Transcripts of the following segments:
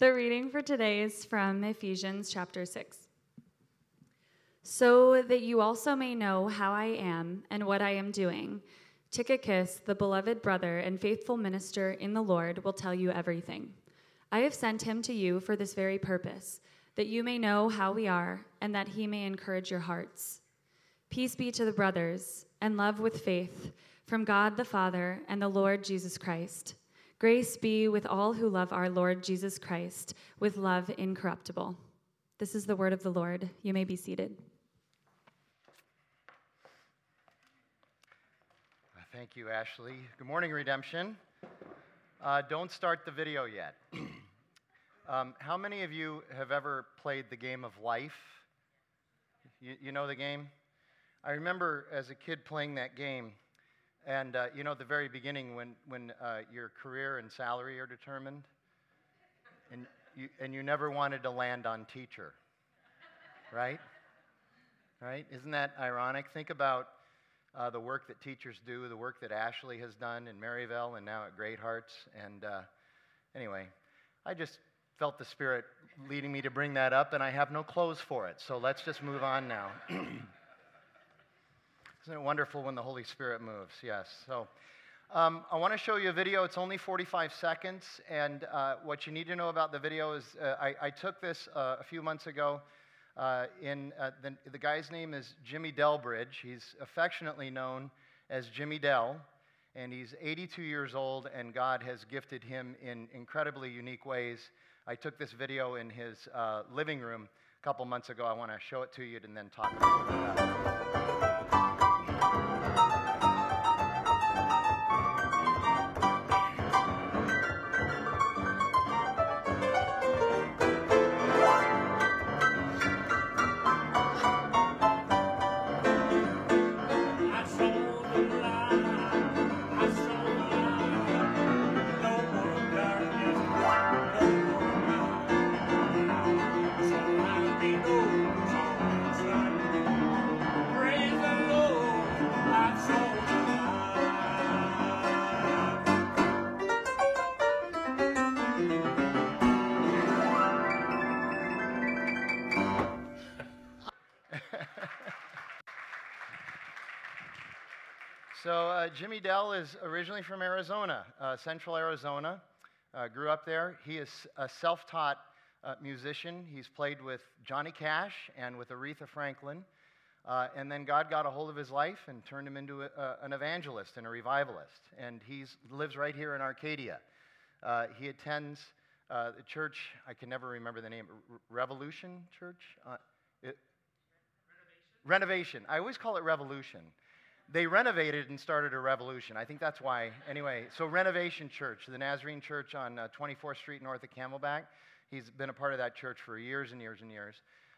The reading for today is from Ephesians chapter 6. So that you also may know how I am and what I am doing, Tychicus, the beloved brother and faithful minister in the Lord, will tell you everything. I have sent him to you for this very purpose, that you may know how we are, and that he may encourage your hearts. Peace be to the brothers, and love with faith, from God the Father and the Lord Jesus Christ. Grace be with all who love our Lord Jesus Christ with love incorruptible. This is the word of the Lord. You may be seated. Thank you, Ashley. Good morning, Redemption. Uh, don't start the video yet. um, how many of you have ever played the game of life? You, you know the game? I remember as a kid playing that game. And uh, you know, the very beginning, when, when uh, your career and salary are determined, and you, and you never wanted to land on teacher, right? Right? Isn't that ironic? Think about uh, the work that teachers do, the work that Ashley has done in Maryvale and now at Great Hearts. And uh, anyway, I just felt the Spirit leading me to bring that up, and I have no clothes for it. So let's just move on now. Isn't it wonderful when the Holy Spirit moves? Yes. So um, I want to show you a video. It's only 45 seconds. And uh, what you need to know about the video is uh, I, I, took this uh, a few months ago. Uh, in, uh, the, the, guy's name is Jimmy Delbridge. He's affectionately known as Jimmy Dell. And he's 82 years old, and God has gifted him in incredibly unique ways. I took this video in his uh, living room a couple months ago. I want to show it to you and then talk about it. Jimmy Dell is originally from Arizona, uh, central Arizona. Uh, grew up there. He is a self taught uh, musician. He's played with Johnny Cash and with Aretha Franklin. Uh, and then God got a hold of his life and turned him into a, an evangelist and a revivalist. And he lives right here in Arcadia. Uh, he attends uh, the church, I can never remember the name, Revolution Church? It, Renovation. Renovation. I always call it Revolution they renovated and started a revolution. I think that's why. Anyway, so Renovation Church, the Nazarene Church on uh, 24th Street north of Camelback. He's been a part of that church for years and years and years.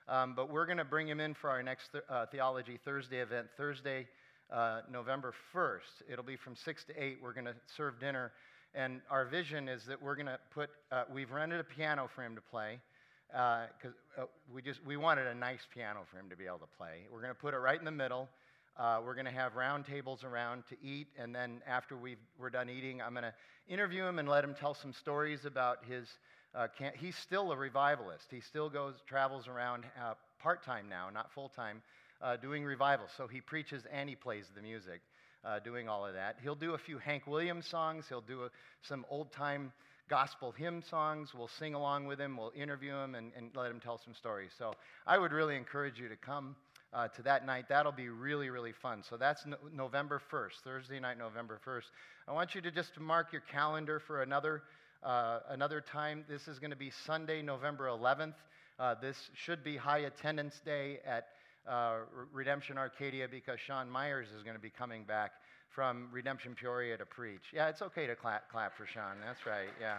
Um, but we're going to bring him in for our next th- uh, Theology Thursday event, Thursday, uh, November 1st. It'll be from 6 to 8. We're going to serve dinner. And our vision is that we're going to put, uh, we've rented a piano for him to play because uh, uh, we just we wanted a nice piano for him to be able to play. We're going to put it right in the middle. Uh, we're going to have round tables around to eat, and then after we are done eating, I'm going to interview him and let him tell some stories about his. Uh. He's still a revivalist. He still goes, travels around uh, part time now, not full time, uh, doing revivals. So he preaches and he plays the music, uh, doing all of that. He'll do a few Hank Williams songs. He'll do a, some old time gospel hymn songs. We'll sing along with him. We'll interview him and, and let him tell some stories. So I would really encourage you to come uh, to that night. That'll be really, really fun. So that's no- November 1st, Thursday night, November 1st. I want you to just mark your calendar for another, uh, another time. This is going to be Sunday, November 11th. Uh, this should be high attendance day at uh, Redemption Arcadia because Sean Myers is going to be coming back from Redemption Peoria to preach. Yeah, it's okay to clap, clap for Sean. That's right. Yeah.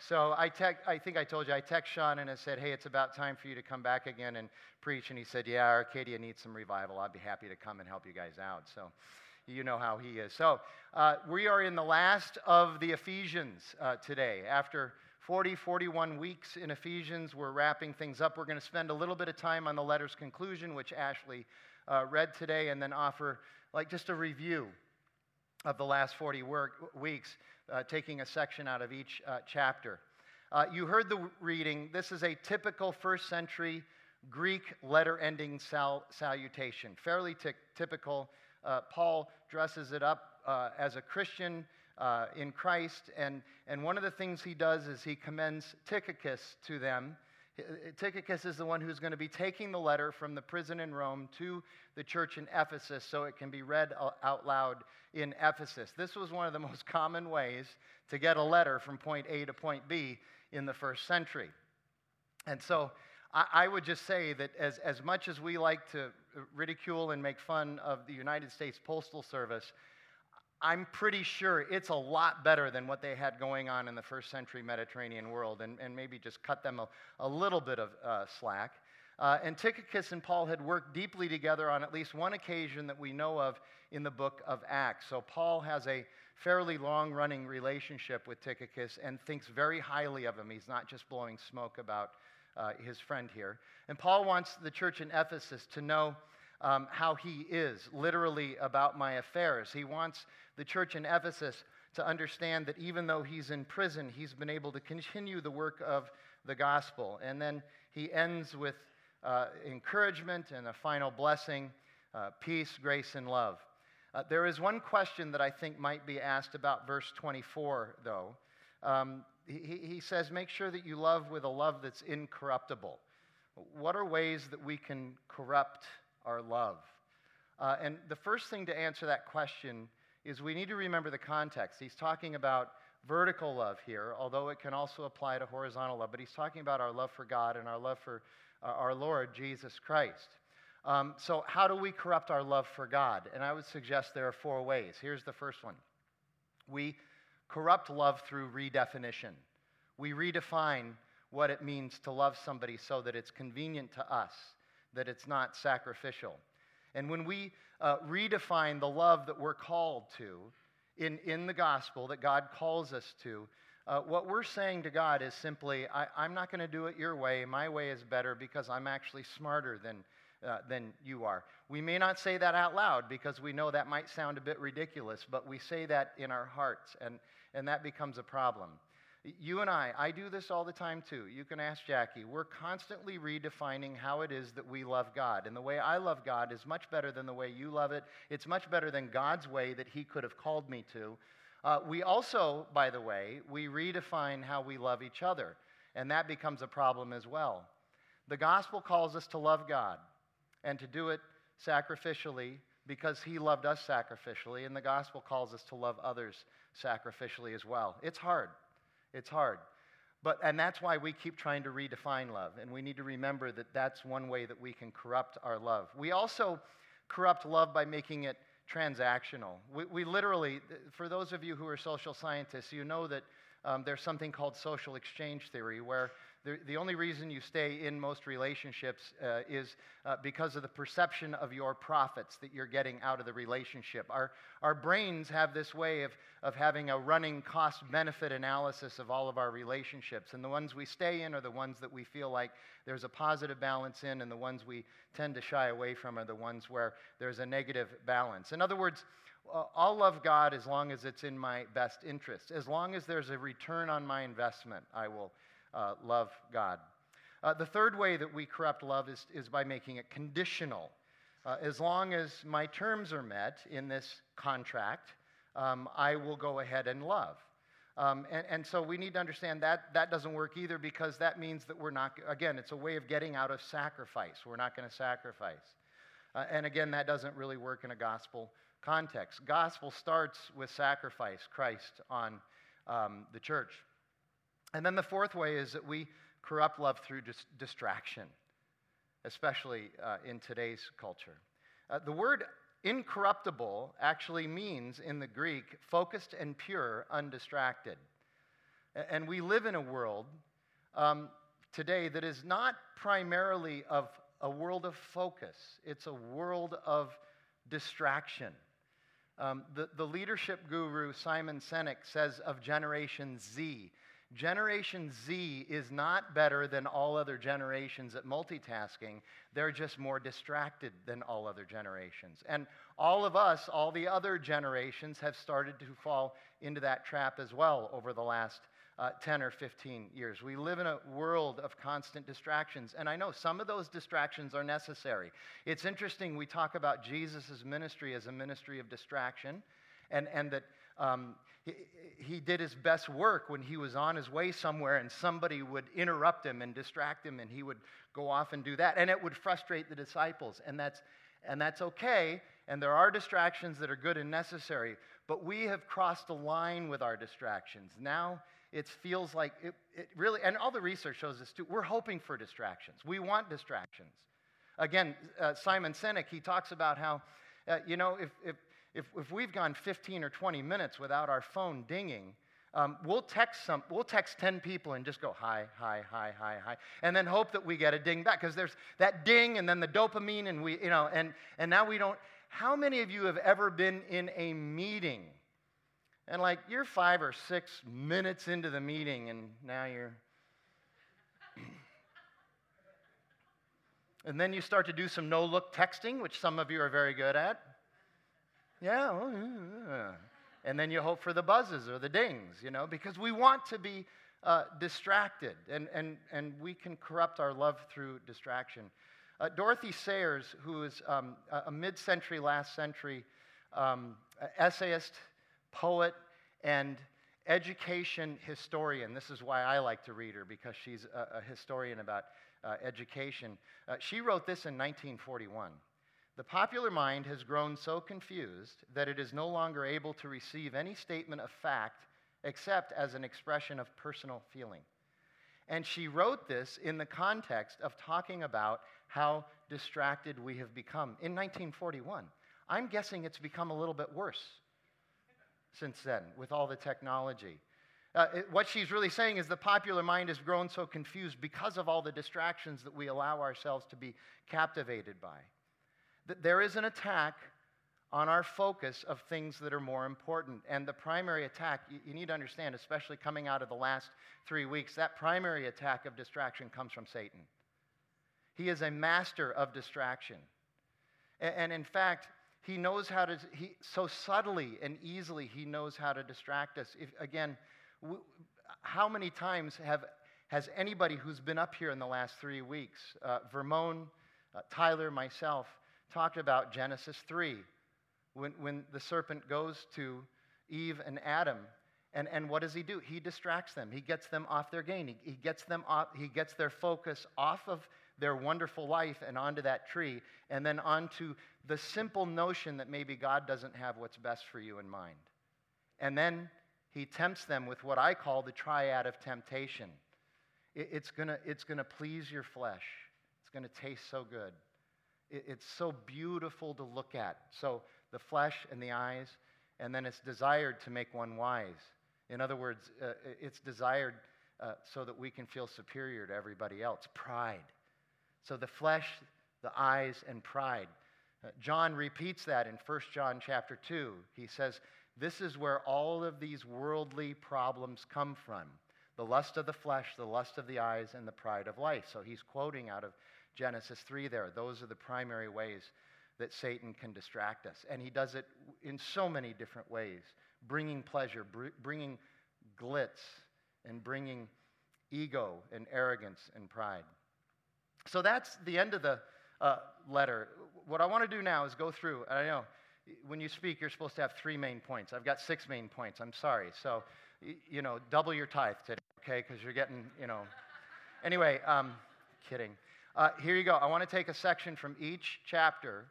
So I, tech, I think I told you, I text Sean and I said, hey, it's about time for you to come back again and preach. And he said, yeah, Arcadia needs some revival. I'd be happy to come and help you guys out. So you know how he is. So uh, we are in the last of the Ephesians uh, today. After 40, 41 weeks in Ephesians, we're wrapping things up. We're going to spend a little bit of time on the letter's conclusion, which Ashley uh, read today, and then offer like just a review of the last 40 work, weeks uh, taking a section out of each uh, chapter. Uh, you heard the reading. This is a typical first century Greek letter ending sal- salutation, fairly t- typical. Uh, Paul dresses it up uh, as a Christian uh, in Christ, and, and one of the things he does is he commends Tychicus to them. Uh, Tychicus is the one who's going to be taking the letter from the prison in Rome to the church in Ephesus so it can be read out loud in Ephesus. This was one of the most common ways to get a letter from point A to point B in the first century. And so I, I would just say that as, as much as we like to ridicule and make fun of the United States Postal Service, I'm pretty sure it's a lot better than what they had going on in the first century Mediterranean world, and, and maybe just cut them a, a little bit of uh, slack. Uh, and Tychicus and Paul had worked deeply together on at least one occasion that we know of in the book of Acts. So Paul has a fairly long running relationship with Tychicus and thinks very highly of him. He's not just blowing smoke about uh, his friend here. And Paul wants the church in Ephesus to know um, how he is, literally about my affairs. He wants the church in Ephesus to understand that even though he's in prison, he's been able to continue the work of the gospel. And then he ends with uh, encouragement and a final blessing uh, peace, grace, and love. Uh, there is one question that I think might be asked about verse 24, though. Um, he, he says, Make sure that you love with a love that's incorruptible. What are ways that we can corrupt our love? Uh, and the first thing to answer that question is we need to remember the context. He's talking about vertical love here, although it can also apply to horizontal love, but he's talking about our love for God and our love for uh, our Lord Jesus Christ. Um, so, how do we corrupt our love for God? And I would suggest there are four ways. Here's the first one we corrupt love through redefinition. We redefine what it means to love somebody so that it's convenient to us, that it's not sacrificial. And when we uh, redefine the love that we're called to in, in the gospel, that God calls us to, uh, what we're saying to God is simply, I, am not going to do it your way. My way is better because I'm actually smarter than, uh, than you are. We may not say that out loud because we know that might sound a bit ridiculous, but we say that in our hearts, and, and that becomes a problem. You and I, I do this all the time too. You can ask Jackie. We're constantly redefining how it is that we love God. And the way I love God is much better than the way you love it. It's much better than God's way that He could have called me to. Uh, we also, by the way, we redefine how we love each other. And that becomes a problem as well. The gospel calls us to love God and to do it sacrificially because He loved us sacrificially. And the gospel calls us to love others sacrificially as well. It's hard. It's hard. But, and that's why we keep trying to redefine love. And we need to remember that that's one way that we can corrupt our love. We also corrupt love by making it transactional. We, we literally, for those of you who are social scientists, you know that um, there's something called social exchange theory, where the, the only reason you stay in most relationships uh, is uh, because of the perception of your profits that you're getting out of the relationship. Our, our brains have this way of, of having a running cost benefit analysis of all of our relationships. And the ones we stay in are the ones that we feel like there's a positive balance in, and the ones we tend to shy away from are the ones where there's a negative balance. In other words, I'll love God as long as it's in my best interest. As long as there's a return on my investment, I will uh, love God. Uh, the third way that we corrupt love is, is by making it conditional. Uh, as long as my terms are met in this contract, um, I will go ahead and love. Um, and, and, so we need to understand that that doesn't work either because that means that we're not, again, it's a way of getting out of sacrifice. We're not going to sacrifice. Uh, and again, that doesn't really work in a gospel context. Gospel starts with sacrifice, Christ on um, the church. And then the fourth way is that we corrupt love through dis- distraction, especially uh, in today's culture. Uh, the word incorruptible actually means in the Greek focused and pure, undistracted. And we live in a world um, today that is not primarily of a world of focus, it's a world of distraction. Um, the, the leadership guru Simon Sinek says of Generation Z Generation Z is not better than all other generations at multitasking. They're just more distracted than all other generations. And all of us, all the other generations, have started to fall into that trap as well over the last uh, 10 or 15 years. We live in a world of constant distractions, and I know some of those distractions are necessary. It's interesting, we talk about Jesus' ministry as a ministry of distraction, and, and that um, he, did his best work when he was on his way somewhere and somebody would interrupt him and distract him, and he would go off and do that, and it would frustrate the disciples, and that's, and that's okay. And there are distractions that are good and necessary, but we have crossed a line with our distractions. Now it feels like it, it really, and all the research shows this too, we're hoping for distractions. We want distractions. Again, uh, Simon Sinek, he talks about how, uh, you know, if, if, if, if we've gone 15 or 20 minutes without our phone dinging, um, we'll text some, we'll text 10 people and just go hi, hi, hi, hi, hi, and then hope that we get a ding back because there's that ding and then the dopamine and we, you know, and, and now we don't. How many of you have ever been in a meeting and like you're five or six minutes into the meeting, and now you're. and then you start to do some no look texting, which some of you are very good at. Yeah. And then you hope for the buzzes or the dings, you know, because we want to be uh, distracted, and, and, and we can corrupt our love through distraction. Uh, Dorothy Sayers, who is um, a mid century, last century um, essayist, poet, and education historian. This is why I like to read her, because she's a, a historian about uh, education. Uh, she wrote this in 1941. The popular mind has grown so confused that it is no longer able to receive any statement of fact except as an expression of personal feeling. And she wrote this in the context of talking about how distracted we have become in 1941. I'm guessing it's become a little bit worse since then with all the technology. Uh, it, what she's really saying is the popular mind has grown so confused because of all the distractions that we allow ourselves to be captivated by. That there is an attack on our focus of things that are more important. And the primary attack, you, need to understand, especially coming out of the last three weeks, that primary attack of distraction comes from Satan. He is a master of distraction. and, in fact, he knows how to, he, so subtly and easily, he knows how to distract us. If, again, how many times have, has anybody who's been up here in the last three weeks, uh, Vermone, uh, Tyler, myself, talked about Genesis 3, when, when the serpent goes to Eve and Adam and, and what does he do? He distracts them. He gets them off their game. He, he, gets them off, he gets their focus off of their wonderful life and onto that tree, and then onto the simple notion that maybe God doesn't have what's best for you in mind. And then he tempts them with what I call the triad of temptation. It, it's going to it's gonna please your flesh, it's going to taste so good. It, it's so beautiful to look at. So the flesh and the eyes, and then it's desired to make one wise. In other words, uh, it's desired uh, so that we can feel superior to everybody else. Pride. So the flesh, the eyes, and pride. Uh, John repeats that in 1 John chapter 2. He says, This is where all of these worldly problems come from the lust of the flesh, the lust of the eyes, and the pride of life. So he's quoting out of Genesis 3 there. Those are the primary ways that Satan can distract us. And he does it in so many different ways bringing pleasure, br- bringing glitz, and bringing ego and arrogance and pride. So that's the end of the uh, letter. What I want to do now is go through. I know when you speak, you're supposed to have three main points. I've got six main points. I'm sorry. So, you know, double your tithe today, okay? Because you're getting, you know. Anyway, um, kidding. Uh, here you go. I want to take a section from each chapter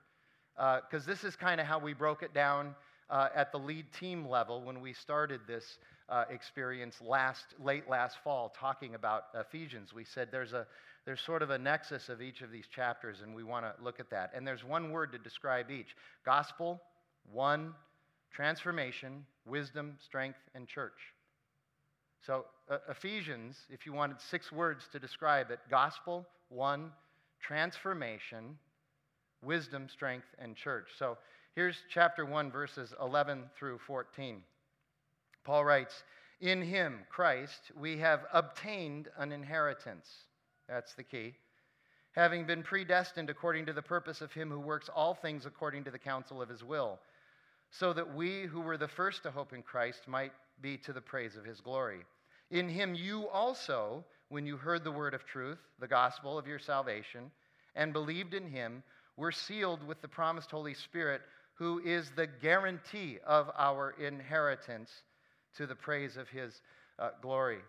because uh, this is kind of how we broke it down uh, at the lead team level when we started this uh, experience last, late last fall, talking about Ephesians. We said there's a there's sort of a nexus of each of these chapters, and we want to look at that. And there's one word to describe each gospel, one, transformation, wisdom, strength, and church. So, uh, Ephesians, if you wanted six words to describe it gospel, one, transformation, wisdom, strength, and church. So, here's chapter 1, verses 11 through 14. Paul writes, In him, Christ, we have obtained an inheritance that's the key. Having been predestined according to the purpose of him who works all things according to the counsel of his will, so that we who were the first to hope in Christ might be to the praise of his glory. In him you also, when you heard the word of truth, the gospel of your salvation, and believed in him, were sealed with the promised Holy Spirit, who is the guarantee of our inheritance to the praise of his uh, glory.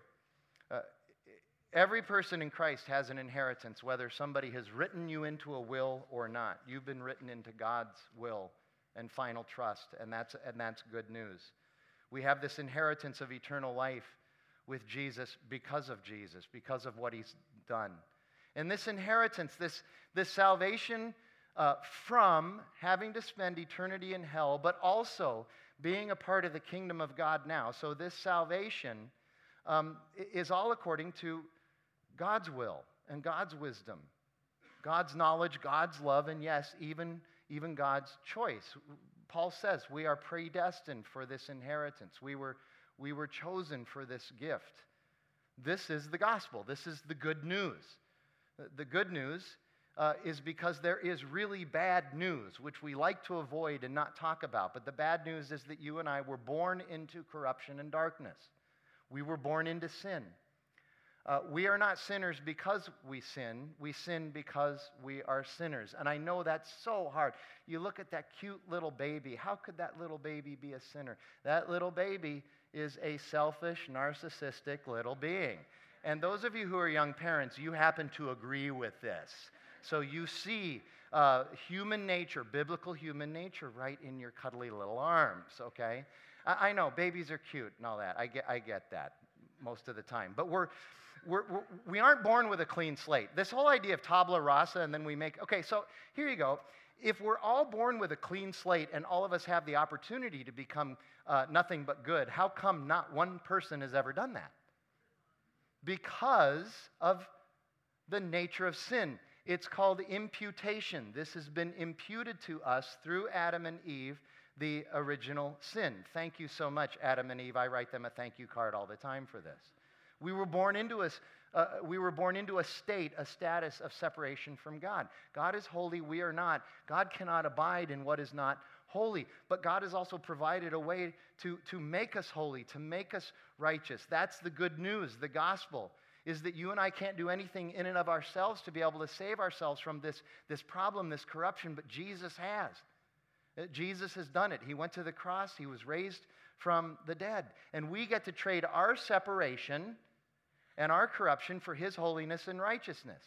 Uh, every person in Christ has an inheritance, whether somebody has written you into a will or not. You've been written into God's will and final trust, and that's, and that's good news. We have this inheritance of eternal life with Jesus because of Jesus, because of what he's done. And this inheritance, this, this salvation uh, from having to spend eternity in hell, but also being a part of the kingdom of God now. So, this salvation um, is all according to God's will and God's wisdom, God's knowledge, God's love, and yes, even, even God's choice. Paul says we are predestined for this inheritance. We were, we were chosen for this gift. This is the gospel. This is the good news. The good news uh, is because there is really bad news, which we like to avoid and not talk about. But the bad news is that you and I were born into corruption and darkness. We were born into sin. Uh, we are not sinners because we sin. We sin because we are sinners. And I know that's so hard. You look at that cute little baby. How could that little baby be a sinner? That little baby is a selfish, narcissistic little being. And those of you who are young parents, you happen to agree with this. So you see uh, human nature, biblical human nature, right in your cuddly little arms, okay? I, I, know babies are cute and all that. I get, I get that most of the time. But we're, we're, we aren't born with a clean slate. This whole idea of tabula rasa, and then we make, okay, so here you go. If we're all born with a clean slate and all of us have the opportunity to become uh, nothing but good, how come not one person has ever done that? Because of the nature of sin. It's called imputation. This has been imputed to us through Adam and Eve, the original sin. Thank you so much, Adam and Eve. I write them a thank you card all the time for this. We were born into a, uh, we were born into a state, a status of separation from God. God is holy, we are not. God cannot abide in what is not holy. But God has also provided a way to, to make us holy, to make us righteous. That's the good news, the gospel is that you and I can't do anything in and of ourselves to be able to save ourselves from this, this problem, this corruption, but Jesus has. Uh, Jesus has done it. He went to the cross, he was raised from the dead. And we get to trade our separation and our corruption for his holiness and righteousness.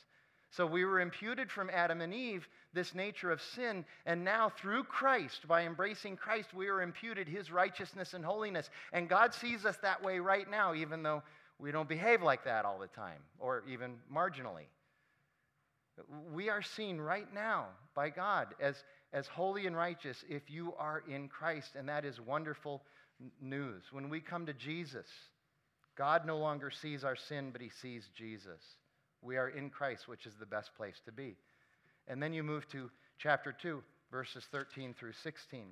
So we were imputed from Adam and Eve this nature of sin, and now through Christ, by embracing Christ, we are imputed his righteousness and holiness. And God sees us that way right now, even though we don't behave like that all the time, or even marginally. We are seen right now by God as, as holy and righteous if you are in Christ, and that is wonderful news. When we come to Jesus, God no longer sees our sin, but he sees Jesus. We are in Christ, which is the best place to be. And then you move to chapter 2, verses 13 through 16.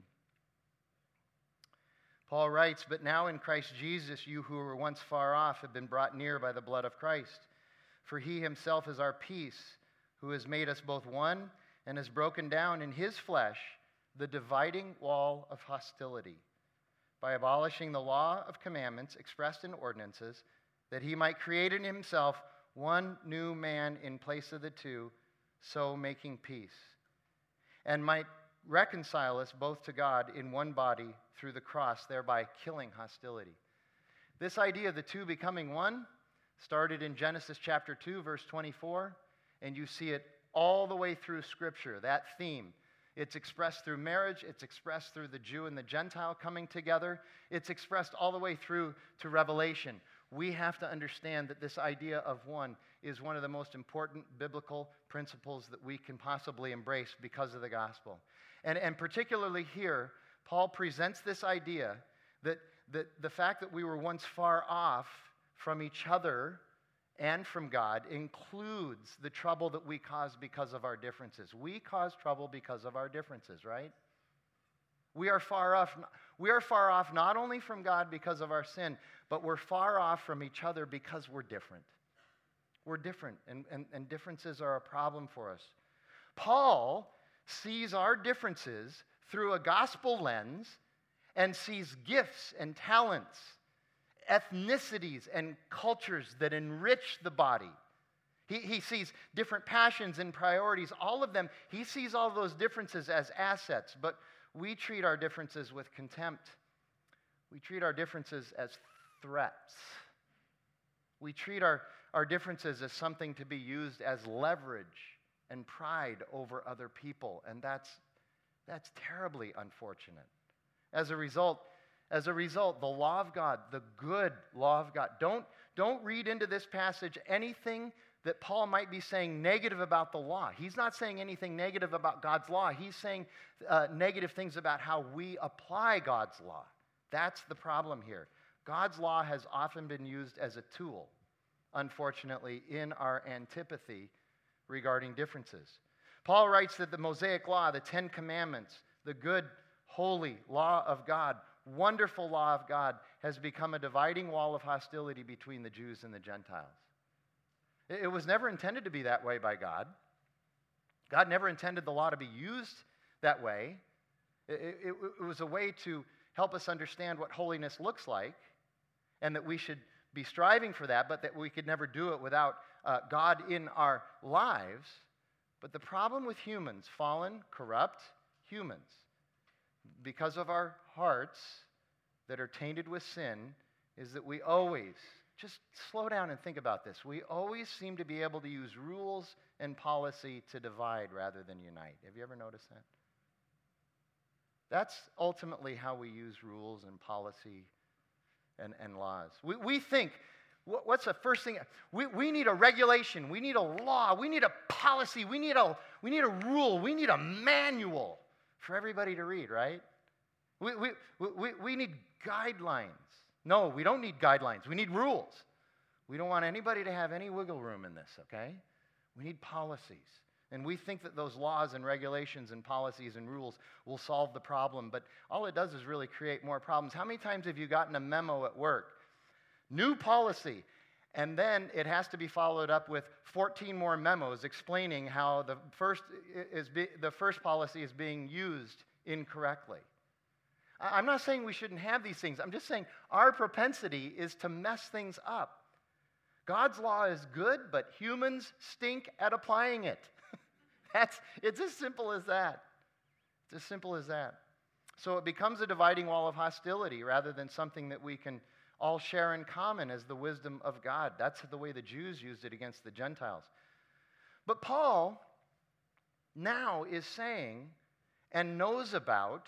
Paul writes, But now in Christ Jesus, you who were once far off have been brought near by the blood of Christ. For he himself is our peace, who has made us both one and has broken down in his flesh the dividing wall of hostility by abolishing the law of commandments expressed in ordinances, that he might create in himself one new man in place of the two, so making peace, and might reconcile us both to God in one body through the cross, thereby killing hostility. This idea of the two becoming one started in Genesis chapter 2, verse 24, and you see it all the way through Scripture, that theme. It's expressed through marriage, it's expressed through the Jew and the Gentile coming together, it's expressed all the way through to Revelation. We have to understand that this idea of one is one of the most important biblical principles that we can possibly embrace because of the gospel. And, and particularly here, Paul presents this idea that, that the fact that we were once far off from each other and from God includes the trouble that we cause because of our differences. We cause trouble because of our differences, right? We are far off. We are far off not only from God because of our sin, but we're far off from each other because we're different. We're different, and, and, and differences are a problem for us. Paul sees our differences through a gospel lens and sees gifts and talents ethnicities and cultures that enrich the body. He, he sees different passions and priorities, all of them. He sees all those differences as assets, but we treat our differences with contempt. We treat our differences as threats. We treat our, our differences as something to be used as leverage and pride over other people, and that's, that's terribly unfortunate. As a result, as a result, the law of God, the good law of God, don't, don't read into this passage anything that Paul might be saying negative about the law. He's not saying anything negative about God's law. He's saying uh, negative things about how we apply God's law. That's the problem here. God's law has often been used as a tool, unfortunately, in our antipathy regarding differences. Paul writes that the Mosaic law, the Ten Commandments, the good, holy law of God, wonderful law of God, has become a dividing wall of hostility between the Jews and the Gentiles. It was never intended to be that way by God. God never intended the law to be used that way. It, it, it, was a way to help us understand what holiness looks like and that we should be striving for that, but that we could never do it without uh, God in our lives. But the problem with humans, fallen, corrupt humans, because of our hearts that are tainted with sin, is that we always just slow down and think about this. We always seem to be able to use rules and policy to divide rather than unite. Have you ever noticed that? That's ultimately how we use rules and policy and, and laws. We, we think, what, what's the first thing? We, we need a regulation, we need a law, we need a policy, we need a, we need a rule, we need a manual for everybody to read, right? We, we, we, we need guidelines. No, we don't need guidelines. We need rules. We don't want anybody to have any wiggle room in this, okay? We need policies. And we think that those laws and regulations and policies and rules will solve the problem, but all it does is really create more problems. How many times have you gotten a memo at work? New policy. And then it has to be followed up with 14 more memos explaining how the first, is be, the first policy is being used incorrectly. I'm not saying we shouldn't have these things. I'm just saying our propensity is to mess things up. God's law is good, but humans stink at applying it. That's, it's as simple as that. It's as simple as that. So it becomes a dividing wall of hostility rather than something that we can all share in common as the wisdom of God. That's the way the Jews used it against the Gentiles. But Paul now is saying and knows about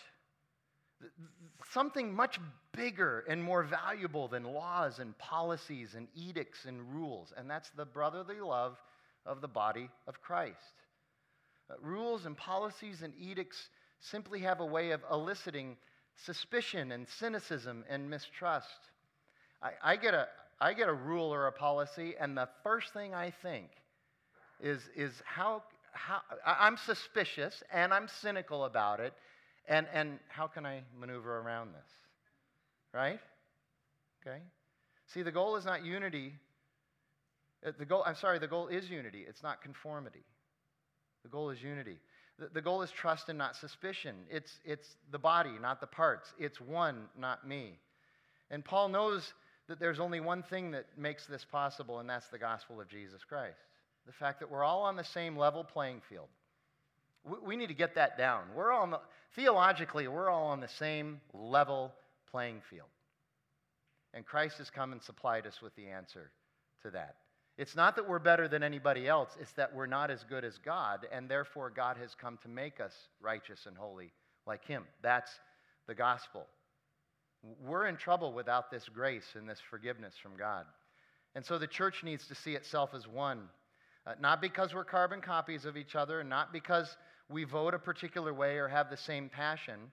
something much bigger and more valuable than laws and policies and edicts and rules, and that's the brotherly love of the body of Christ. Uh, rules and policies and edicts simply have a way of eliciting suspicion and cynicism and mistrust. I, I, get, a, I get a rule or a policy, and the first thing I think is, is how, how I'm suspicious and I'm cynical about it, and, and how can I maneuver around this? Right? Okay? See, the goal is not unity. Uh, the goal, I'm sorry, the goal is unity. It's not conformity. The goal is unity. The, the goal is trust and not suspicion. It's, it's the body, not the parts. It's one, not me. And Paul knows that there's only one thing that makes this possible, and that's the gospel of Jesus Christ. The fact that we're all on the same level playing field. We, need to get that down. We're all, on the, theologically, we're all on the same level playing field. And Christ has come and supplied us with the answer to that. It's not that we're better than anybody else, it's that we're not as good as God, and therefore God has come to make us righteous and holy like Him. That's the gospel. We're in trouble without this grace and this forgiveness from God. And so the church needs to see itself as one, uh, not because we're carbon copies of each other, and not because we vote a particular way or have the same passion.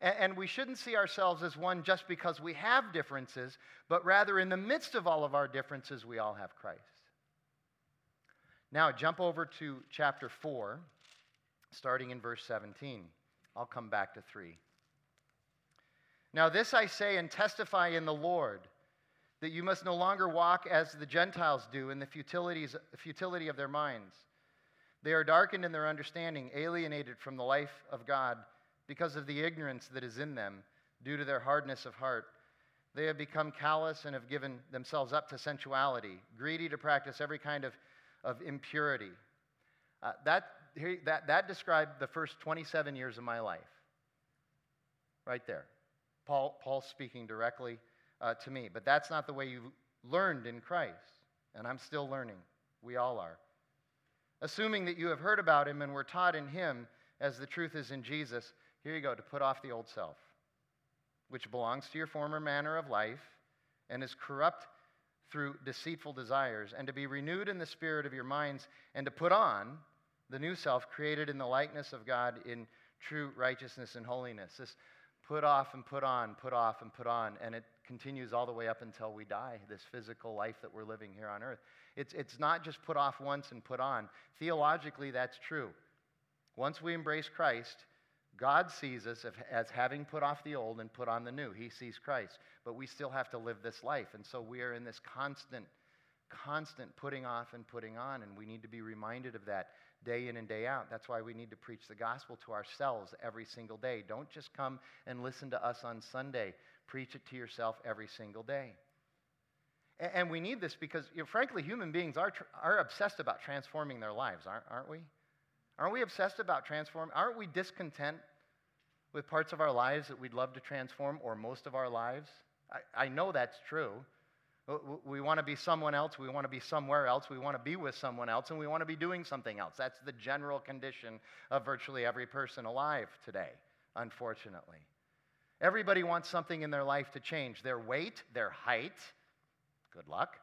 And, we shouldn't see ourselves as one just because we have differences, but rather in the midst of all of our differences, we all have Christ. Now, jump over to chapter 4, starting in verse 17. I'll come back to 3. Now, this I say and testify in the Lord that you must no longer walk as the Gentiles do in the futilities, futility of their minds. They are darkened in their understanding, alienated from the life of God because of the ignorance that is in them due to their hardness of heart. They have become callous and have given themselves up to sensuality, greedy to practice every kind of, of impurity. Uh, that, that, that described the first 27 years of my life. Right there. Paul, Paul speaking directly uh, to me. But that's not the way you learned in Christ. And I'm still learning. We all are. Assuming that you have heard about him and were taught in him as the truth is in Jesus, here you go, to put off the old self which belongs to your former manner of life and is corrupt through deceitful desires, and to be renewed in the spirit of your minds, and to put on the new self created in the likeness of God in true righteousness and holiness. This put off and put on, put off and put on, and it continues all the way up until we die, this physical life that we're living here on earth. It's, it's not just put off once and put on. Theologically, that's true. Once we embrace Christ, God sees us as having put off the old and put on the new. He sees Christ. But we still have to live this life. And so we are in this constant, constant putting off and putting on. And we need to be reminded of that day in and day out. That's why we need to preach the gospel to ourselves every single day. Don't just come and listen to us on Sunday, preach it to yourself every single day. And we need this because, you know, frankly, human beings are, are obsessed about transforming their lives, aren't, aren't we? Aren't we obsessed about transforming? Aren't we discontent with parts of our lives that we'd love to transform, or most of our lives? I, I know that's true. Uh, we want to be someone else. We want to be somewhere else. We want to be with someone else, and we want to be doing something else. That's the general condition of virtually every person alive today, unfortunately. Everybody wants something in their life to change their weight, their height. Good luck.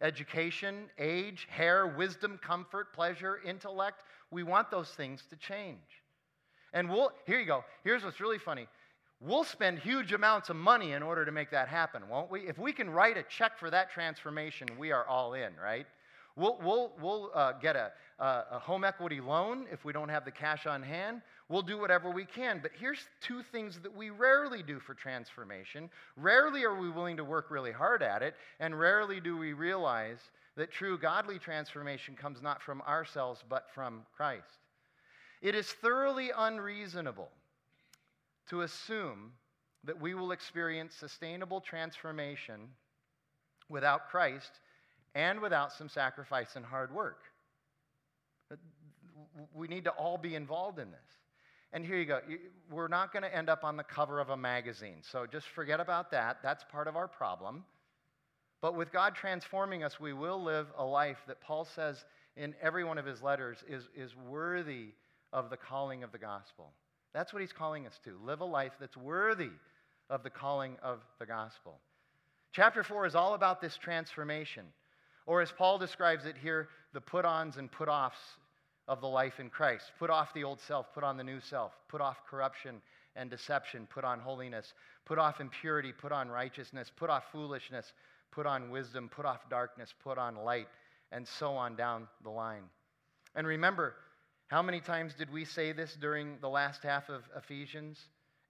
Education, age, hair, wisdom, comfort, pleasure, intellect. We want those things to change. And we'll, here you go. Here's what's really funny. We'll spend huge amounts of money in order to make that happen, won't we? If we can write a check for that transformation, we are all in, right? We'll, we'll, we'll uh, get a, a home equity loan if we don't have the cash on hand. We'll do whatever we can. But here's two things that we rarely do for transformation. Rarely are we willing to work really hard at it, and rarely do we realize that true godly transformation comes not from ourselves, but from Christ. It is thoroughly unreasonable to assume that we will experience sustainable transformation without Christ and without some sacrifice and hard work. We need to all be involved in this. And here you go. We're not going to end up on the cover of a magazine. So just forget about that. That's part of our problem. But with God transforming us, we will live a life that Paul says in every one of his letters is, is worthy of the calling of the gospel. That's what he's calling us to. Live a life that's worthy of the calling of the gospel. Chapter 4 is all about this transformation. Or as Paul describes it here, the put ons and put offs of the life in Christ. Put off the old self, put on the new self. Put off corruption and deception, put on holiness. Put off impurity, put on righteousness. Put off foolishness, put on wisdom. Put off darkness, put on light, and so on down the line. And remember, how many times did we say this during the last half of Ephesians?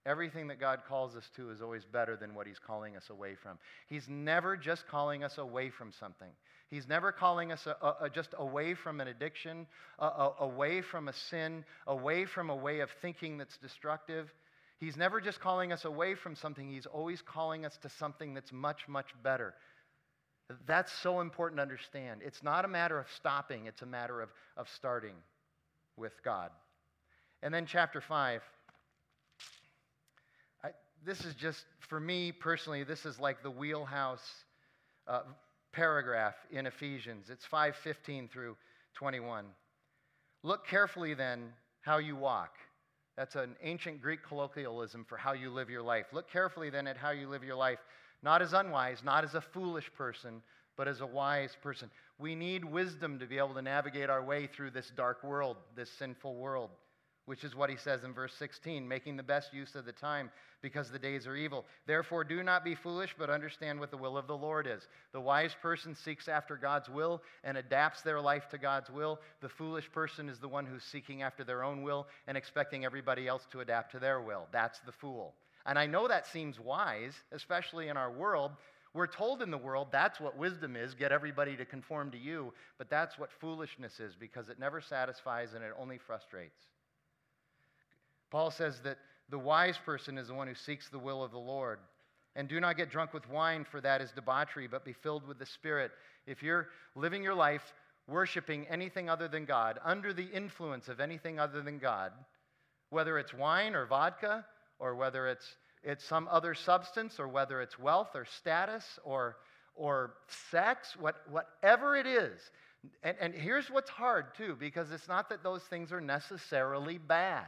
Everything that God calls us to is always better than what He's calling us away from. He's never just calling us away from something. He's never calling us a, a, a just away from an addiction, away from a sin, away from a way of thinking that's destructive. He's never just calling us away from something, He's always calling us to something that's much, much better. That's so important to understand. It's not a matter of stopping, it's a matter of, of starting with God. And then, chapter 5. I, this is just, for me personally, this is like the wheelhouse uh, paragraph in Ephesians. It's 5:15 through 21. Look carefully then how you walk. That's an ancient Greek colloquialism for how you live your life. Look carefully then at how you live your life, not as unwise, not as a foolish person, but as a wise person. We need wisdom to be able to navigate our way through this dark world, this sinful world, which is what he says in verse 16, making the best use of the time because the days are evil. Therefore, do not be foolish, but understand what the will of the Lord is. The wise person seeks after God's will and adapts their life to God's will. The foolish person is the one who's seeking after their own will and expecting everybody else to adapt to their will. That's the fool. And I know that seems wise, especially in our world we're told in the world that's what wisdom is get everybody to conform to you, but that's what foolishness is because it never satisfies and it only frustrates. Paul says that the wise person is the one who seeks the will of the Lord. And do not get drunk with wine, for that is debauchery, but be filled with the Spirit. If you're living your life worshiping anything other than God, under the influence of anything other than God, whether it's wine or vodka, or whether it's, it's some other substance, or whether it's wealth or status or, or sex, what, whatever it is. And, and here's what's hard, too, because it's not that those things are necessarily bad.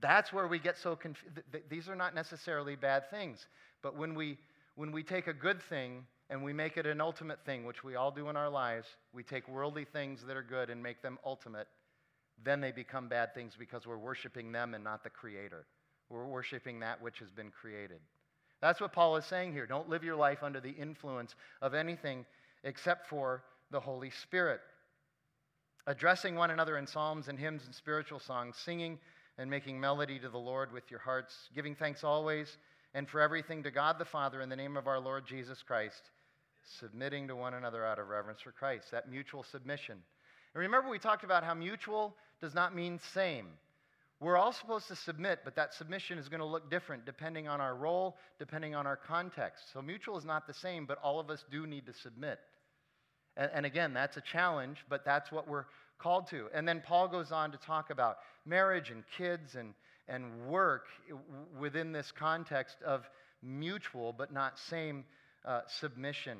That's where we get so confused. These are not necessarily bad things. But when we, when we take a good thing and we make it an ultimate thing, which we all do in our lives, we take worldly things that are good and make them ultimate, then they become bad things because we're worshiping them and not the Creator. We're worshiping that which has been created. That's what Paul is saying here. Don't live your life under the influence of anything except for the Holy Spirit. Addressing one another in psalms and hymns and spiritual songs, singing and making melody to the Lord with your hearts, giving thanks always and for everything to God the Father in the name of our Lord Jesus Christ, submitting to one another out of reverence for Christ, that mutual submission. And remember, we talked about how mutual does not mean same. We're all supposed to submit, but that submission is going to look different depending on our role, depending on our context. So mutual is not the same, but all of us do need to submit. And, and again, that's a challenge, but that's what we're called to. And then Paul goes on to talk about marriage and kids and, and work within this context of mutual but not same uh, submission.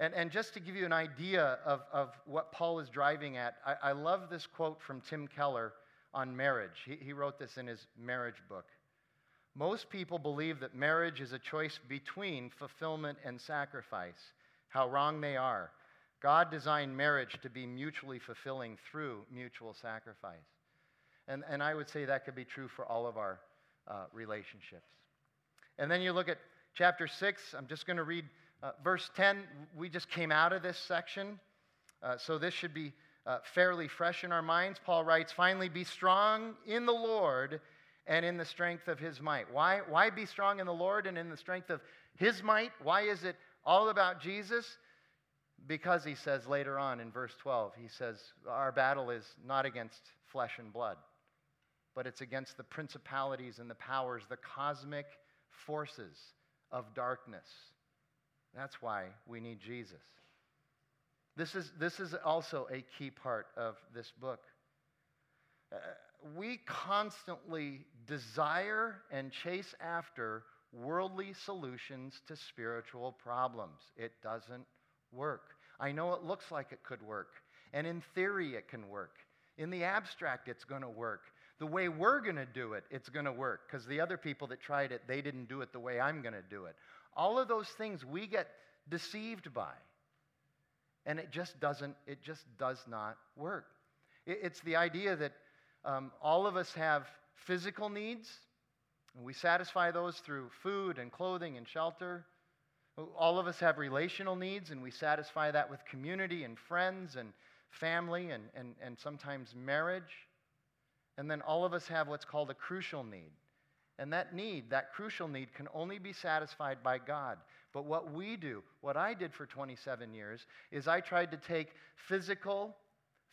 And, and just to give you an idea of, of what Paul is driving at, I, I love this quote from Tim Keller on marriage. He, he wrote this in his marriage book. Most people believe that marriage is a choice between fulfillment and sacrifice. How wrong they are. God designed marriage to be mutually fulfilling through mutual sacrifice. And, and I would say that could be true for all of our uh, relationships. And then you look at chapter 6. I'm just going to read uh, verse 10. We just came out of this section, uh, so this should be uh, fairly fresh in our minds. Paul writes, Finally, be strong in the Lord and in the strength of his might. Why, why be strong in the Lord and in the strength of his might? Why is it all about Jesus? Because he says later on in verse 12, he says, Our battle is not against flesh and blood, but it's against the principalities and the powers, the cosmic forces of darkness. That's why we need Jesus. This is, this is also a key part of this book. Uh, we constantly desire and chase after worldly solutions to spiritual problems. It doesn't work. I know it looks like it could work. And in theory, it can work. In the abstract, it's going to work. The way we're going to do it, it's going to work because the other people that tried it, they didn't do it the way I'm going to do it. All of those things we get deceived by. And it just doesn't, it just does not work. it's the idea that um, all of us have physical needs, and we satisfy those through food and clothing and shelter. All of us have relational needs, and we satisfy that with community and friends and family and, and, and sometimes marriage. And then all of us have what's called a crucial need. And that need, that crucial need, can only be satisfied by God. But what we do, what I did for 27 years, is I tried to take physical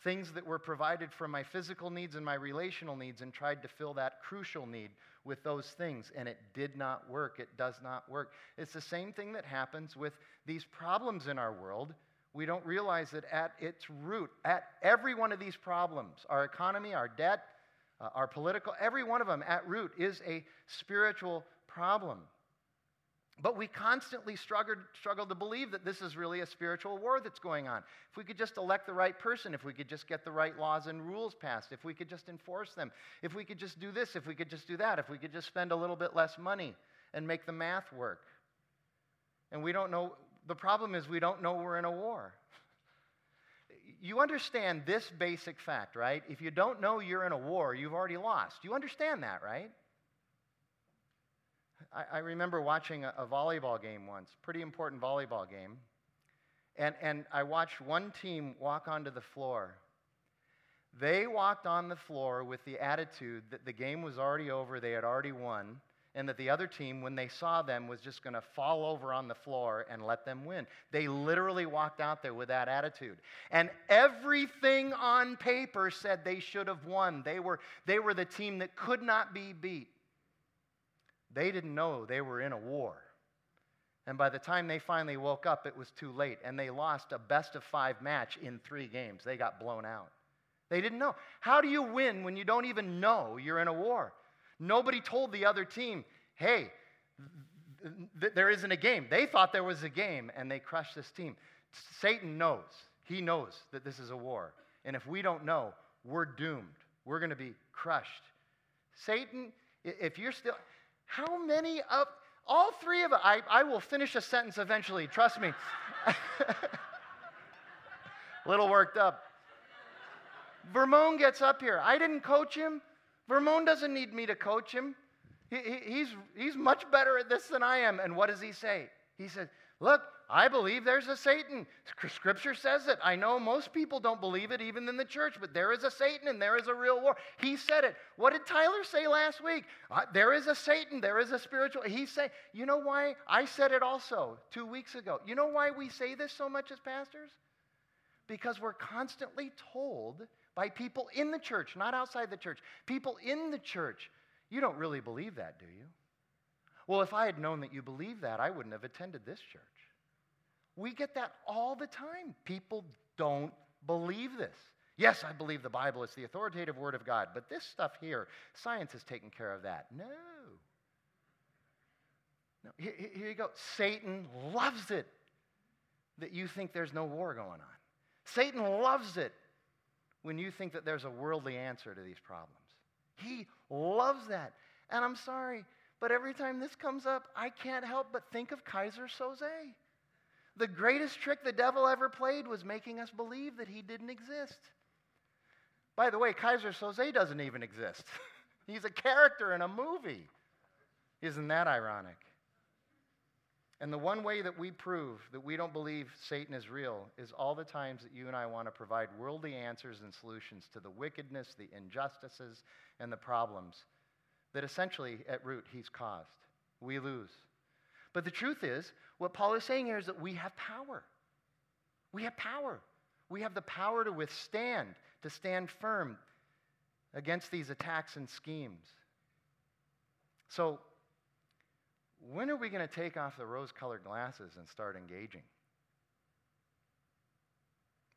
things that were provided for my physical needs and my relational needs and tried to fill that crucial need with those things, and it did not work. It does not work. It's the same thing that happens with these problems in our world. We don't realize that at its root, at every one of these problems, our economy, our debt, uh, our political, every one of them at root is a spiritual problem. But we constantly struggle, struggle to believe that this is really a spiritual war that's going on. If we could just elect the right person, if we could just get the right laws and rules passed, if we could just enforce them, if we could just do this, if we could just do that, if we could just spend a little bit less money and make the math work. And we don't know, the problem is we don't know we're in a war. You understand this basic fact, right? If you don't know you're in a war, you've already lost. You understand that, right? I, I remember watching a, a, volleyball game once, pretty important volleyball game. And, and I watched one team walk onto the floor. They walked on the floor with the attitude that the game was already over, they had already won, and that the other team, when they saw them, was just going to fall over on the floor and let them win. They literally walked out there with that attitude. And everything on paper said they should have won. They were, they were the team that could not be beat. They didn't know they were in a war. And by the time they finally woke up, it was too late, and they lost a best of five match in three games. They got blown out. They didn't know. How do you win when you don't even know you're in a war? Nobody told the other team, hey, th- th- there isn't a game. They thought there was a game, and they crushed this team. Satan knows. He knows that this is a war. And if we don't know, we're doomed. We're going to be crushed. Satan, if you're still, how many of, all three of I, I will finish a sentence eventually, trust me. little worked up. Vermon gets up here. I didn't coach him. Vermon doesn't need me to coach him. He, he, he's, he's much better at this than I am. And what does he say? He says, Look, I believe there's a Satan. Scripture says it. I know most people don't believe it, even in the church, but there is a Satan and there is a real war. He said it. What did Tyler say last week? Uh, there is a Satan. There is a spiritual. He said, you know why? I said it also two weeks ago. You know why we say this so much as pastors? Because we're constantly told by people in the church, not outside the church, people in the church, you don't really believe that, do you? Well, if I had known that you believe that, I wouldn't have attended this church. We get that all the time. People don't believe this. Yes, I believe the Bible is the authoritative word of God, but this stuff here, science has taken care of that. No. No. Here, here you go. Satan loves it that you think there's no war going on. Satan loves it when you think that there's a worldly answer to these problems. He loves that. And I'm sorry, but every time this comes up, I can't help but think of Keyser Söze. The greatest trick the devil ever played was making us believe that he didn't exist. By the way, Keyser Söze doesn't even exist. He's a character in a movie. Isn't that ironic? And the one way that we prove that we don't believe Satan is real is all the times that you and I want to provide worldly answers and solutions to the wickedness, the injustices, and the problems that essentially at root he's caused. We lose. But the truth is, what Paul is saying here is that we have power. We have power. We have the power to withstand, to stand firm against these attacks and schemes. So, when are we going to take off the rose colored glasses and start engaging?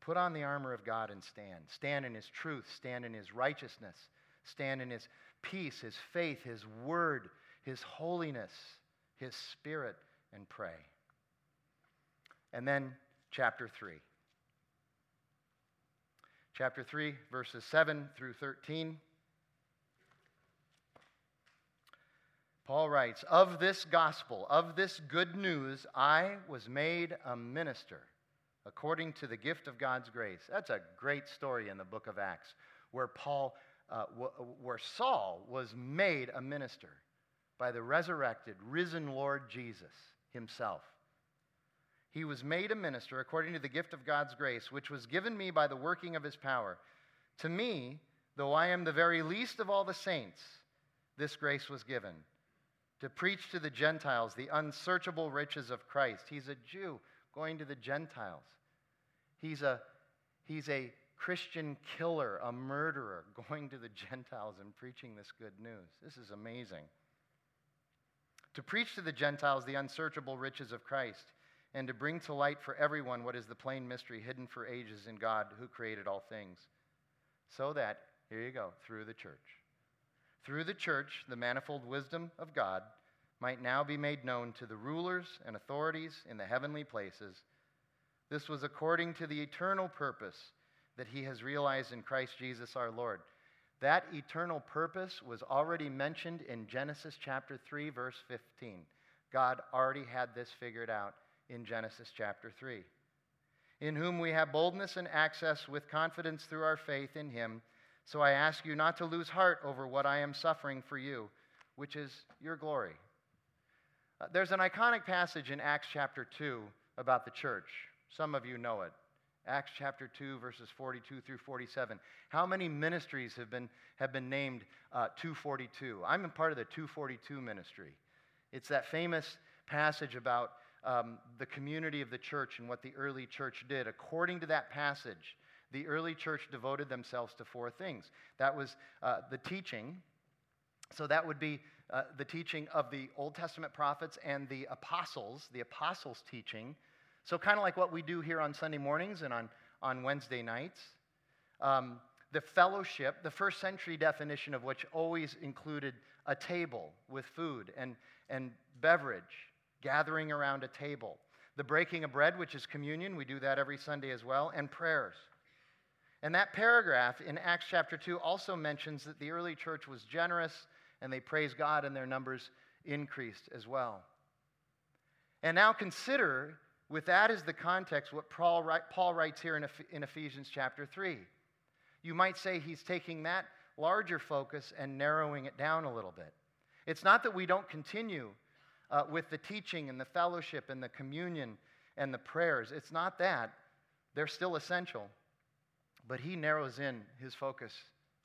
Put on the armor of God and stand. Stand in His truth, stand in His righteousness, stand in His peace, His faith, His word, His holiness, His spirit, and pray. And then, chapter 3. Chapter 3, verses 7 through 13. Paul writes, Of this gospel, of this good news, I was made a minister according to the gift of God's grace. That's a great story in the book of Acts where Paul, uh, w- where Saul was made a minister by the resurrected, risen Lord Jesus himself. He was made a minister according to the gift of God's grace, which was given me by the working of his power. To me, though I am the very least of all the saints, this grace was given to preach to the Gentiles the unsearchable riches of Christ. He's a Jew going to the Gentiles. He's a, he's a Christian killer, a murderer, going to the Gentiles and preaching this good news. This is amazing. To preach to the Gentiles the unsearchable riches of Christ, and to bring to light for everyone what is the plain mystery hidden for ages in God who created all things. So that, here you go, through the church through the church, the manifold wisdom of God might now be made known to the rulers and authorities in the heavenly places. This was according to the eternal purpose that he has realized in Christ Jesus our Lord. That eternal purpose was already mentioned in Genesis chapter 3, verse 15. God already had this figured out in Genesis chapter 3. In whom we have boldness and access with confidence through our faith in him. So I ask you not to lose heart over what I am suffering for you, which is your glory. Uh, there's an iconic passage in Acts chapter 2 about the church. Some of you know it. Acts chapter 2, verses 42 through 47. How many ministries have been, have been named uh, 242? I'm a part of the 242 ministry. It's that famous passage about um, the community of the church and what the early church did. According to that passage, the early church devoted themselves to four things that was uh, the teaching, so that would be uh, the teaching of the Old Testament prophets and the apostles, the apostles' teaching. So, kind of like what we do here on Sunday mornings and on, on Wednesday nights. Um, the fellowship, the first century definition of which always included a table with food and, and beverage, gathering around a table. The breaking of bread, which is communion, we do that every Sunday as well, and prayers. And that paragraph in Acts chapter 2 also mentions that the early church was generous and they praised God and their numbers increased as well. And now consider, with that as the context, what Paul, writes here in Ephesians chapter 3. You might say he's taking that larger focus and narrowing it down a little bit. It's not that we don't continue uh, with the teaching and the fellowship and the communion and the prayers. It's not that. They're still essential. But he narrows in his focus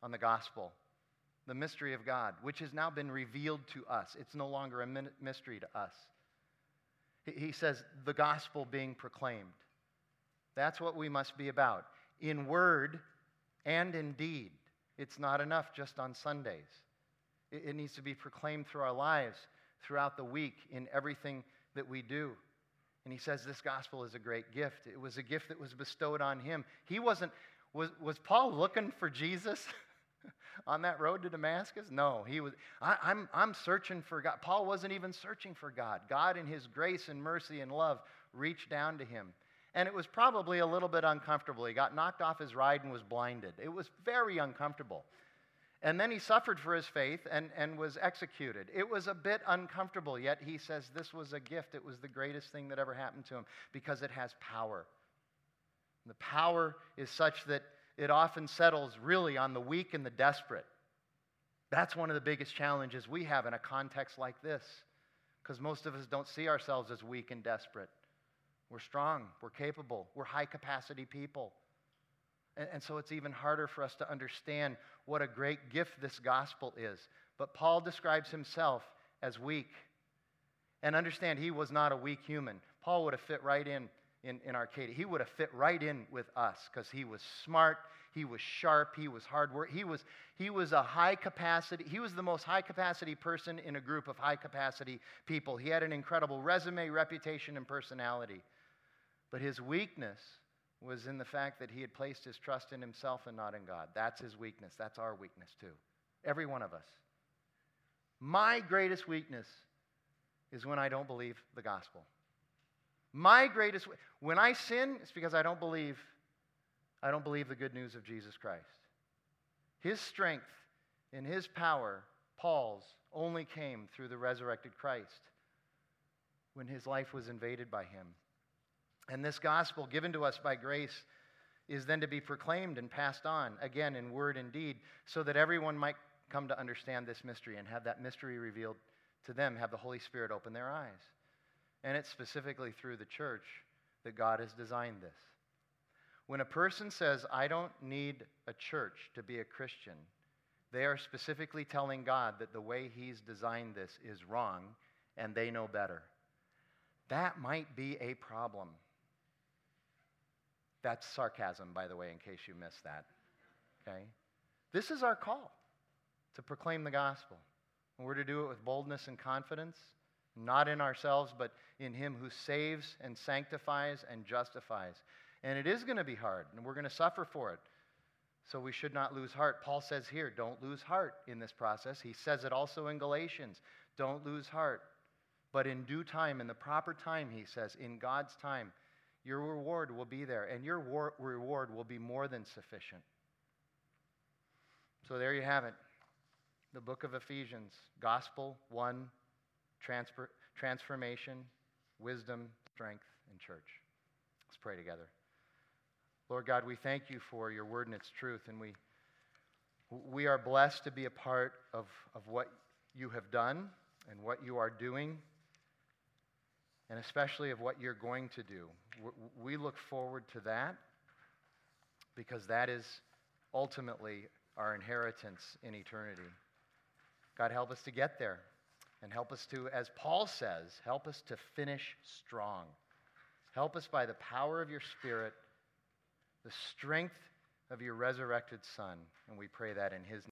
on the gospel, the mystery of God, which has now been revealed to us. It's no longer a mystery to us. He says, the gospel being proclaimed. That's what we must be about. In word and in deed. It's not enough just on Sundays. It needs to be proclaimed through our lives throughout the week in everything that we do. And he says this gospel is a great gift. It was a gift that was bestowed on him. He wasn't, was, was Paul looking for Jesus on that road to Damascus? No, he was, I, I'm, I'm searching for God. Paul wasn't even searching for God. God, in his grace and mercy and love, reached down to him. And it was probably a little bit uncomfortable. He got knocked off his ride and was blinded. It was very uncomfortable. And then he suffered for his faith and, and was executed. It was a bit uncomfortable, yet he says this was a gift. It was the greatest thing that ever happened to him because it has power. And the power is such that it often settles really on the weak and the desperate. That's one of the biggest challenges we have in a context like this because most of us don't see ourselves as weak and desperate. We're strong, we're capable, we're high capacity people. And, and so it's even harder for us to understand what a great gift this gospel is. But Paul describes himself as weak. And understand, he was not a weak human. Paul would have fit right in in, in Arcadia. He would have fit right in with us because he was smart, he was sharp, he was hard work. He was, he was a high capacity, he was the most high capacity person in a group of high capacity people. He had an incredible resume, reputation, and personality. But his weakness was in the fact that he had placed his trust in himself and not in God. That's his weakness. That's our weakness too. Every one of us. My greatest weakness is when I don't believe the gospel. My greatest when I sin, it's because I don't believe I don't believe the good news of Jesus Christ. His strength and his power, Paul's, only came through the resurrected Christ when his life was invaded by him. And this gospel given to us by grace is then to be proclaimed and passed on, again in word and deed, so that everyone might come to understand this mystery and have that mystery revealed to them, have the Holy Spirit open their eyes. And it's specifically through the church that God has designed this. When a person says, I don't need a church to be a Christian, they are specifically telling God that the way He's designed this is wrong and they know better. That might be a problem. That's sarcasm, by the way, in case you missed that. Okay? This is our call to proclaim the gospel. And we're to do it with boldness and confidence, not in ourselves, but in Him who saves and sanctifies and justifies. And it is going to be hard, and we're going to suffer for it. So we should not lose heart. Paul says here, don't lose heart in this process. He says it also in Galatians, don't lose heart. But in due time, in the proper time, he says, in God's time, your reward will be there, and your war- reward will be more than sufficient. So there you have it. The book of Ephesians Gospel, one, transfer, transformation, wisdom, strength, and church. Let's pray together. Lord God, we thank you for your word and its truth, and we, we are blessed to be a part of, of what you have done and what you are doing and especially of what you're going to do. We look forward to that because that is ultimately our inheritance in eternity. God, help us to get there and help us to, as Paul says, help us to finish strong. Help us by the power of your Spirit, the strength of your resurrected Son. And we pray that in his name.